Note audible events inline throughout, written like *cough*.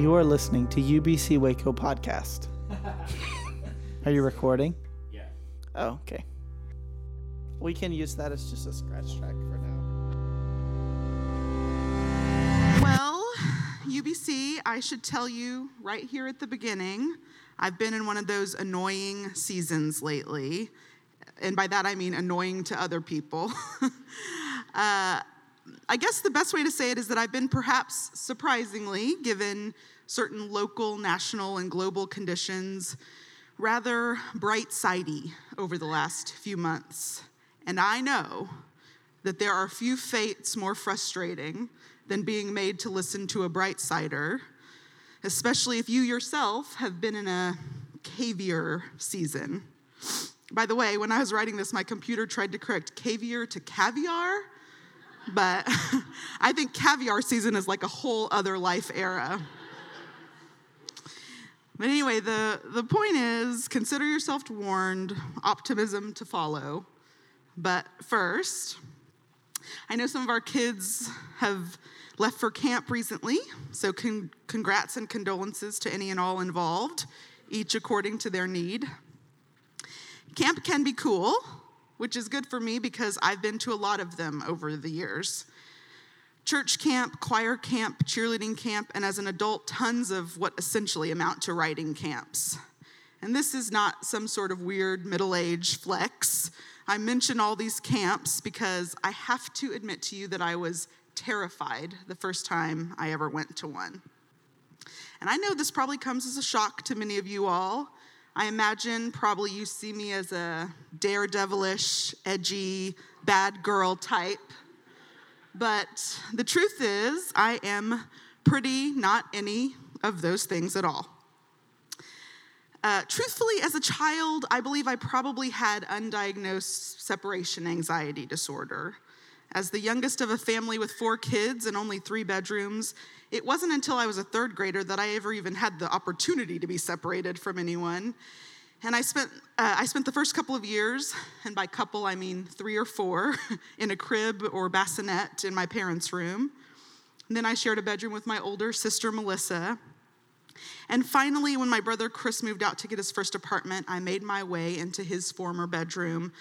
You are listening to UBC Waco podcast. *laughs* Are you recording? Yeah. Oh, okay. We can use that as just a scratch track for now. Well, UBC, I should tell you right here at the beginning, I've been in one of those annoying seasons lately. And by that I mean annoying to other people. *laughs* uh, I guess the best way to say it is that I've been perhaps surprisingly, given certain local, national, and global conditions, rather bright sidey over the last few months. And I know that there are few fates more frustrating than being made to listen to a bright sider, especially if you yourself have been in a caviar season. By the way, when I was writing this, my computer tried to correct caviar to caviar, but *laughs* I think caviar season is like a whole other life era. But anyway, the, the point is consider yourself warned, optimism to follow. But first, I know some of our kids have left for camp recently, so con- congrats and condolences to any and all involved, each according to their need. Camp can be cool, which is good for me because I've been to a lot of them over the years. Church camp, choir camp, cheerleading camp, and as an adult, tons of what essentially amount to writing camps. And this is not some sort of weird middle age flex. I mention all these camps because I have to admit to you that I was terrified the first time I ever went to one. And I know this probably comes as a shock to many of you all. I imagine probably you see me as a daredevilish, edgy, bad girl type. But the truth is, I am pretty not any of those things at all. Uh, truthfully, as a child, I believe I probably had undiagnosed separation anxiety disorder. As the youngest of a family with four kids and only three bedrooms, it wasn't until I was a third grader that I ever even had the opportunity to be separated from anyone. And I spent, uh, I spent the first couple of years, and by couple I mean three or four, *laughs* in a crib or bassinet in my parents' room. And then I shared a bedroom with my older sister, Melissa. And finally, when my brother Chris moved out to get his first apartment, I made my way into his former bedroom,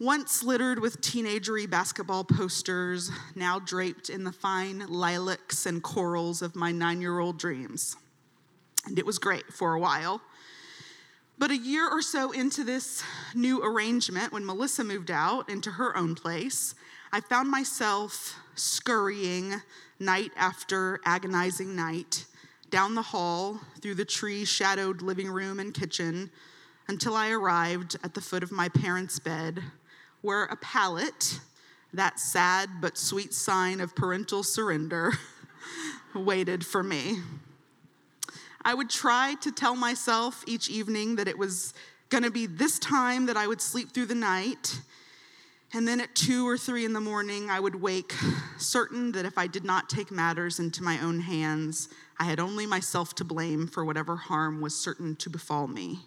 once littered with teenagery basketball posters, now draped in the fine lilacs and corals of my nine year old dreams. And it was great for a while. But a year or so into this new arrangement, when Melissa moved out into her own place, I found myself scurrying night after agonizing night down the hall through the tree shadowed living room and kitchen until I arrived at the foot of my parents' bed, where a pallet, that sad but sweet sign of parental surrender, *laughs* waited for me. I would try to tell myself each evening that it was going to be this time that I would sleep through the night. And then at two or three in the morning, I would wake, certain that if I did not take matters into my own hands, I had only myself to blame for whatever harm was certain to befall me.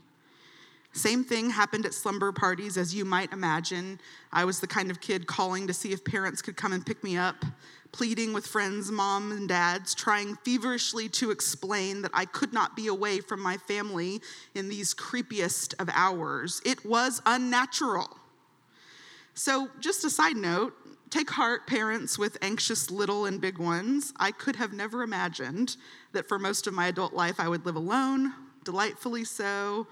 Same thing happened at slumber parties, as you might imagine. I was the kind of kid calling to see if parents could come and pick me up, pleading with friends, mom and dads, trying feverishly to explain that I could not be away from my family in these creepiest of hours. It was unnatural. So, just a side note take heart, parents with anxious little and big ones. I could have never imagined that for most of my adult life I would live alone, delightfully so,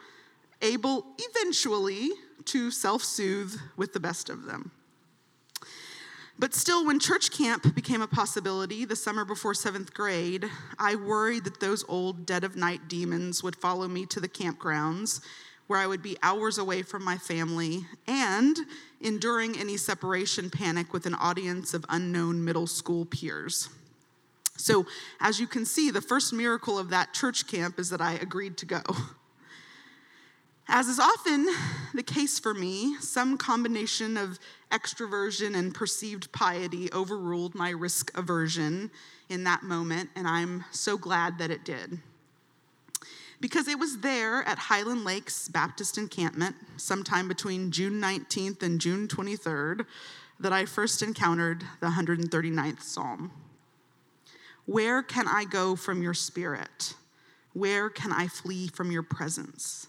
able eventually to self soothe with the best of them. But still, when church camp became a possibility the summer before seventh grade, I worried that those old dead of night demons would follow me to the campgrounds where I would be hours away from my family and enduring any separation panic with an audience of unknown middle school peers. So, as you can see, the first miracle of that church camp is that I agreed to go. *laughs* As is often the case for me, some combination of extroversion and perceived piety overruled my risk aversion in that moment, and I'm so glad that it did. Because it was there at Highland Lakes Baptist Encampment, sometime between June 19th and June 23rd, that I first encountered the 139th Psalm. Where can I go from your spirit? Where can I flee from your presence?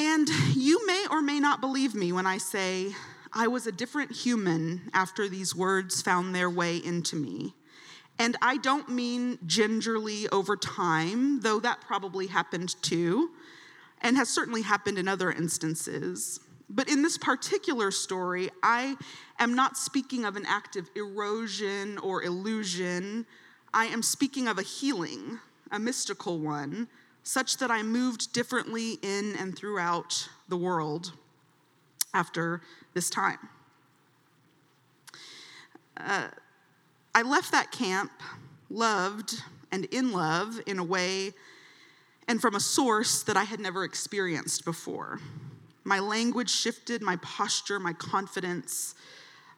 And you may or may not believe me when I say, I was a different human after these words found their way into me. And I don't mean gingerly over time, though that probably happened too, and has certainly happened in other instances. But in this particular story, I am not speaking of an act of erosion or illusion. I am speaking of a healing, a mystical one, such that I moved differently in and throughout the world after this time. Uh, I left that camp loved and in love in a way and from a source that I had never experienced before. My language shifted, my posture, my confidence.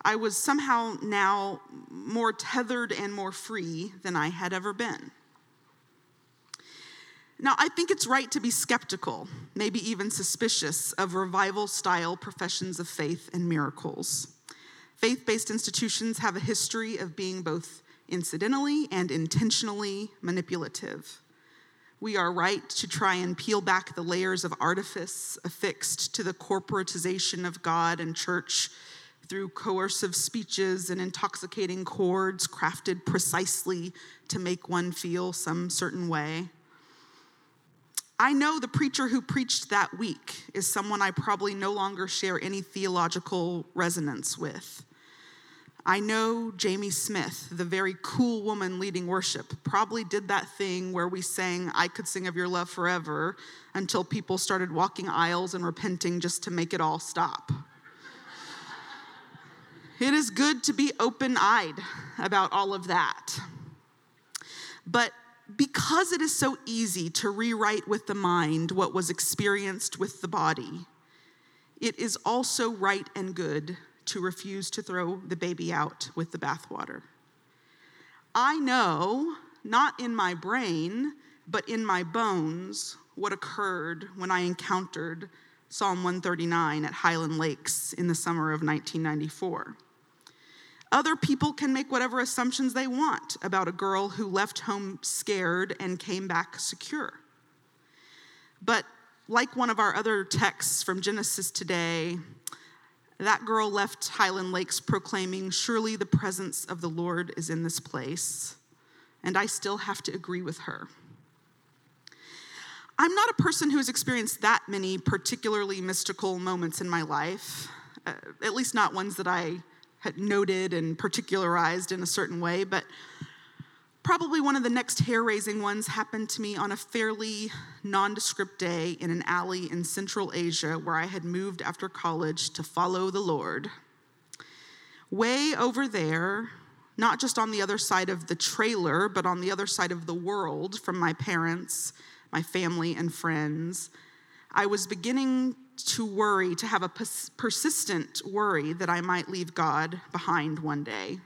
I was somehow now more tethered and more free than I had ever been. Now, I think it's right to be skeptical, maybe even suspicious, of revival style professions of faith and miracles. Faith based institutions have a history of being both incidentally and intentionally manipulative. We are right to try and peel back the layers of artifice affixed to the corporatization of God and church through coercive speeches and intoxicating chords crafted precisely to make one feel some certain way. I know the preacher who preached that week is someone I probably no longer share any theological resonance with. I know Jamie Smith, the very cool woman leading worship, probably did that thing where we sang, I could sing of your love forever, until people started walking aisles and repenting just to make it all stop. it is good to be open eyed about all of that. But because it is so easy to rewrite with the mind what was experienced with the body, it is also right and good to refuse to throw the baby out with the bathwater. I know, not in my brain, but in my bones, what occurred when I encountered Psalm 139 at Highland Lakes in the summer of 1994. Other people can make whatever assumptions they want about a girl who left home scared and came back secure. But like one of our other texts from Genesis today, that girl left Highland Lakes proclaiming, Surely the presence of the Lord is in this place. And I still have to agree with her. I'm not a person who has experienced that many particularly mystical moments in my life, uh, at least not ones that I noted and particularized in a certain way, but probably one of the next hair raising ones happened to me on a fairly nondescript day in an alley in Central Asia where I had moved after college to follow the Lord. Way over there, not just on the other side of the trailer, but on the other side of the world from my parents, my family, and friends, I was beginning to worry, to have a persistent worry that I might leave God behind one day.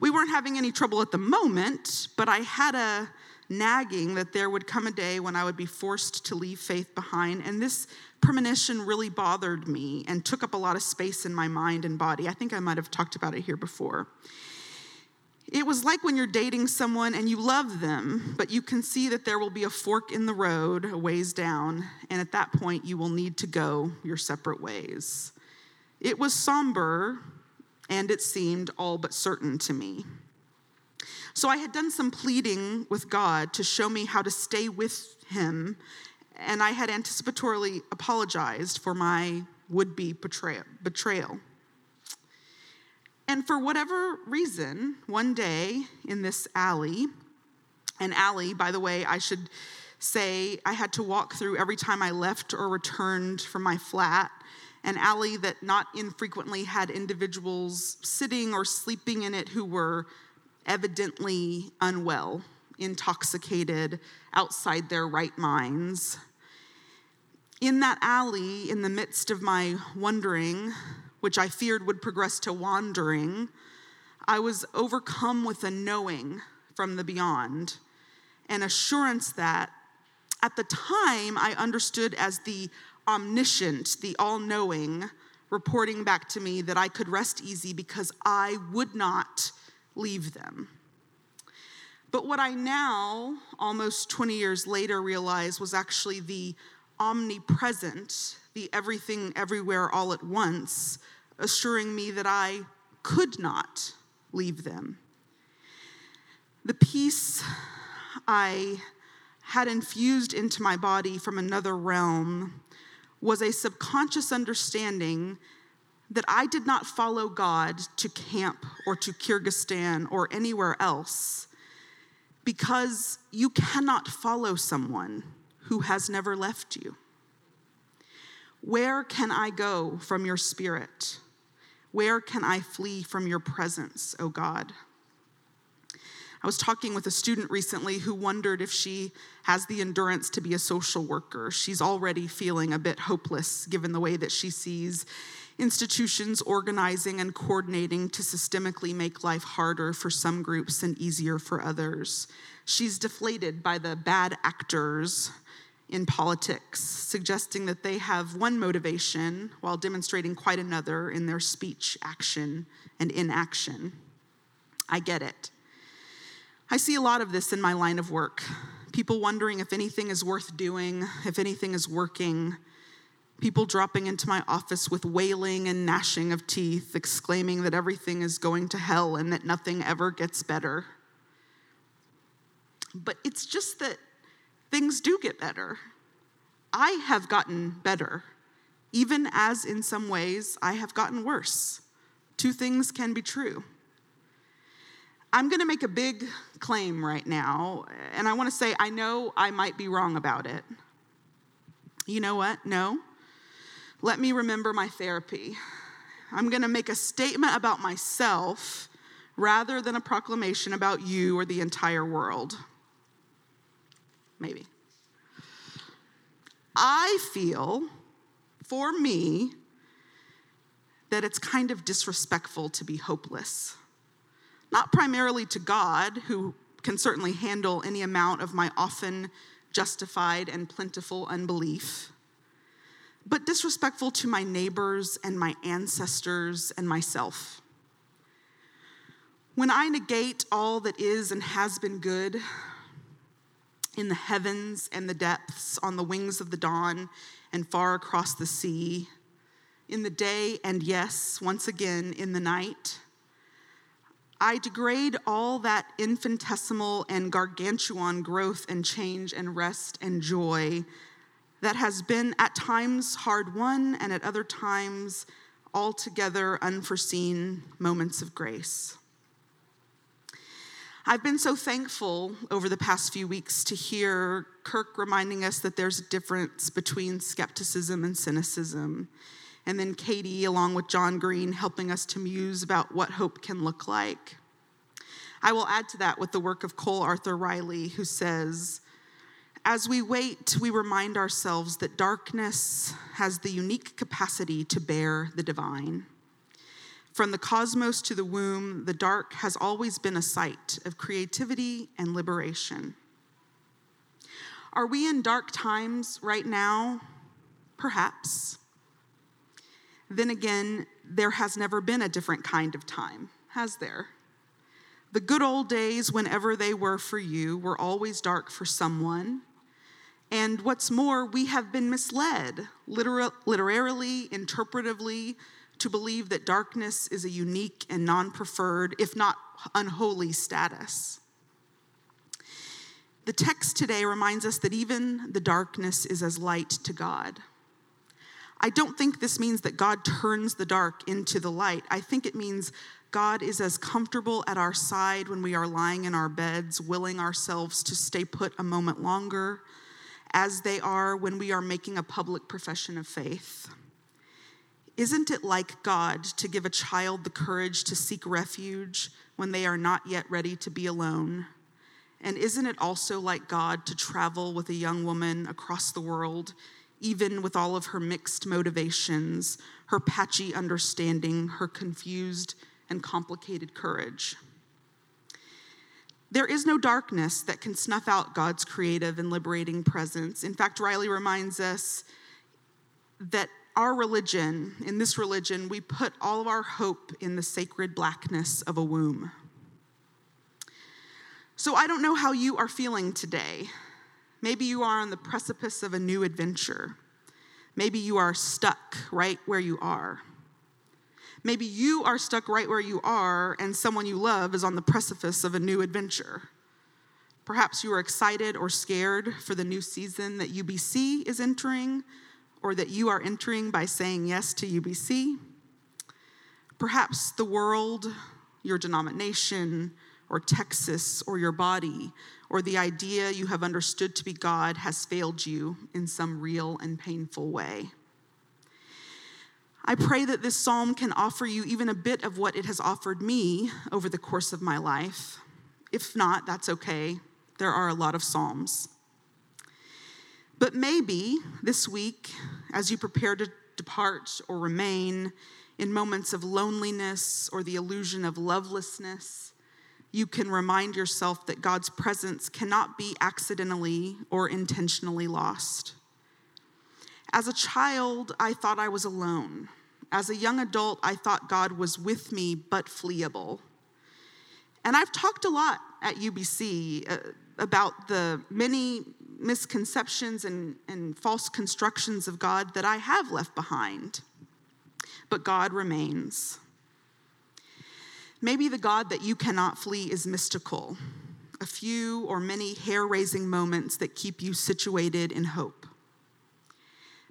We weren't having any trouble at the moment, but I had a nagging that there would come a day when I would be forced to leave faith behind. And this premonition really bothered me and took up a lot of space in my mind and body. I think I might have talked about it here before. It was like when you're dating someone and you love them, but you can see that there will be a fork in the road a ways down, and at that point you will need to go your separate ways. It was somber, and it seemed all but certain to me. So I had done some pleading with God to show me how to stay with Him, and I had anticipatorily apologized for my would be betrayal. And for whatever reason, one day in this alley, an alley, by the way, I should say I had to walk through every time I left or returned from my flat, an alley that not infrequently had individuals sitting or sleeping in it who were evidently unwell, intoxicated, outside their right minds. In that alley, in the midst of my wondering, which I feared would progress to wandering, I was overcome with a knowing from the beyond, an assurance that at the time I understood as the omniscient, the all knowing, reporting back to me that I could rest easy because I would not leave them. But what I now, almost 20 years later, realize was actually the omnipresent, the everything, everywhere, all at once, assuring me that I could not leave them. The peace I had infused into my body from another realm was a subconscious understanding that I did not follow God to camp or to Kyrgyzstan or anywhere else because you cannot follow someone who has never left you. Where can I go from your spirit? Where can I flee from your presence, O God? I was talking with a student recently who wondered if she has the endurance to be a social worker. She's already feeling a bit hopeless given the way that she sees institutions organizing and coordinating to systemically make life harder for some groups and easier for others. She's deflated by the bad actors in politics, suggesting that they have one motivation while demonstrating quite another in their speech, action, and inaction. I get it. I see a lot of this in my line of work. People wondering if anything is worth doing, if anything is working. People dropping into my office with wailing and gnashing of teeth, exclaiming that everything is going to hell and that nothing ever gets better. But it's just that things do get better. I have gotten better, even as in some ways I have gotten worse. Two things can be true. I'm going to make a big claim right now, and I want to say I know I might be wrong about it. You know what? No. Let me remember my therapy. I'm going to make a statement about myself rather than a proclamation about you or the entire world. Maybe. I feel, for me, that it's kind of disrespectful to be hopeless not primarily to God, who can certainly handle any amount of my often justified and plentiful unbelief, but disrespectful to my neighbors and my ancestors and myself. When I negate all that is and has been good in the heavens and the depths, on the wings of the dawn and far across the sea, in the day and yes, once again in the night, I degrade all that infinitesimal and gargantuan growth and change and rest and joy that has been at times hard won and at other times altogether unforeseen moments of grace. I've been so thankful over the past few weeks to hear Kirk reminding us that there's a difference between skepticism and cynicism and then Katie, along with John Green, helping us to muse about what hope can look like. I will add to that with the work of Cole Arthur Riley, who says, As we wait, we remind ourselves that darkness has the unique capacity to bear the divine. From the cosmos to the womb, the dark has always been a site of creativity and liberation. Are we in dark times right now? Perhaps. Then again, there has never been a different kind of time, has there? The good old days, whenever they were for you, were always dark for someone. And what's more, we have been misled, liter- literarily, interpretively, to believe that darkness is a unique and non preferred, if not unholy, status. The text today reminds us that even the darkness is as light to God. I don't think this means that God turns the dark into the light. I think it means God is as comfortable at our side when we are lying in our beds, willing ourselves to stay put a moment longer, as they are when we are making a public profession of faith. Isn't it like God to give a child the courage to seek refuge when they are not yet ready to be alone? And isn't it also like God to travel with a young woman across the world, even with all of her mixed motivations, her patchy understanding, her confused and complicated courage? There is no darkness that can snuff out God's creative and liberating presence. In fact, Riley reminds us that our religion, in this religion, we put all of our hope in the sacred blackness of a womb. So I don't know how you are feeling today. Maybe you are on the precipice of a new adventure. Maybe you are stuck right where you are. Maybe you are stuck right where you are, and someone you love is on the precipice of a new adventure. Perhaps you are excited or scared for the new season that UBC is entering, or that you are entering by saying yes to UBC. Perhaps the world, your denomination, or Texas, or your body, or the idea you have understood to be God has failed you in some real and painful way. I pray that this psalm can offer you even a bit of what it has offered me over the course of my life. If not, that's okay. There are a lot of psalms. But maybe this week, as you prepare to depart or remain in moments of loneliness or the illusion of lovelessness, you can remind yourself that God's presence cannot be accidentally or intentionally lost. As a child, I thought I was alone. As a young adult, I thought God was with me but fleeable. And I've talked a lot at UBC uh, about the many misconceptions and, and false constructions of God that I have left behind. But God remains. Maybe the God that you cannot flee is mystical, a few or many hair raising moments that keep you situated in hope.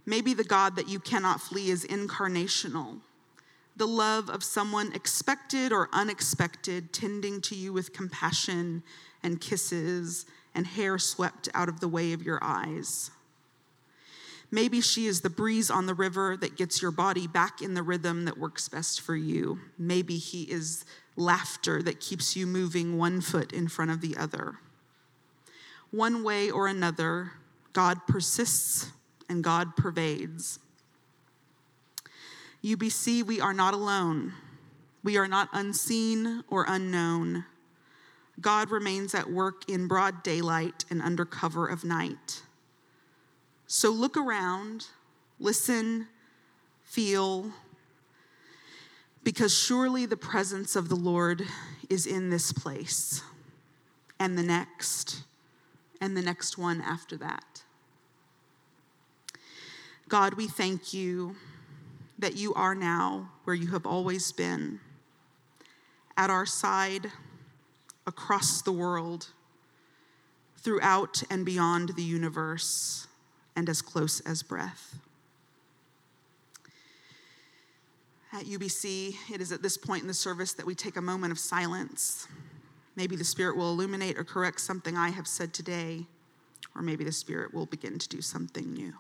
Maybe the God that you cannot flee is incarnational, the love of someone expected or unexpected, tending to you with compassion and kisses and hair swept out of the way of your eyes. Maybe she is the breeze on the river that gets your body back in the rhythm that works best for you. Maybe he is laughter that keeps you moving one foot in front of the other. One way or another, God persists and God pervades. UBC, we are not alone. We are not unseen or unknown. God remains at work in broad daylight and under cover of night. So look around, listen, feel, because surely the presence of the Lord is in this place, and the next, and the next one after that. God, we thank you that you are now where you have always been, at our side across the world, throughout and beyond the universe, and as close as breath. At UBC, it is at this point in the service that we take a moment of silence. Maybe the Spirit will illuminate or correct something I have said today, or maybe the Spirit will begin to do something new.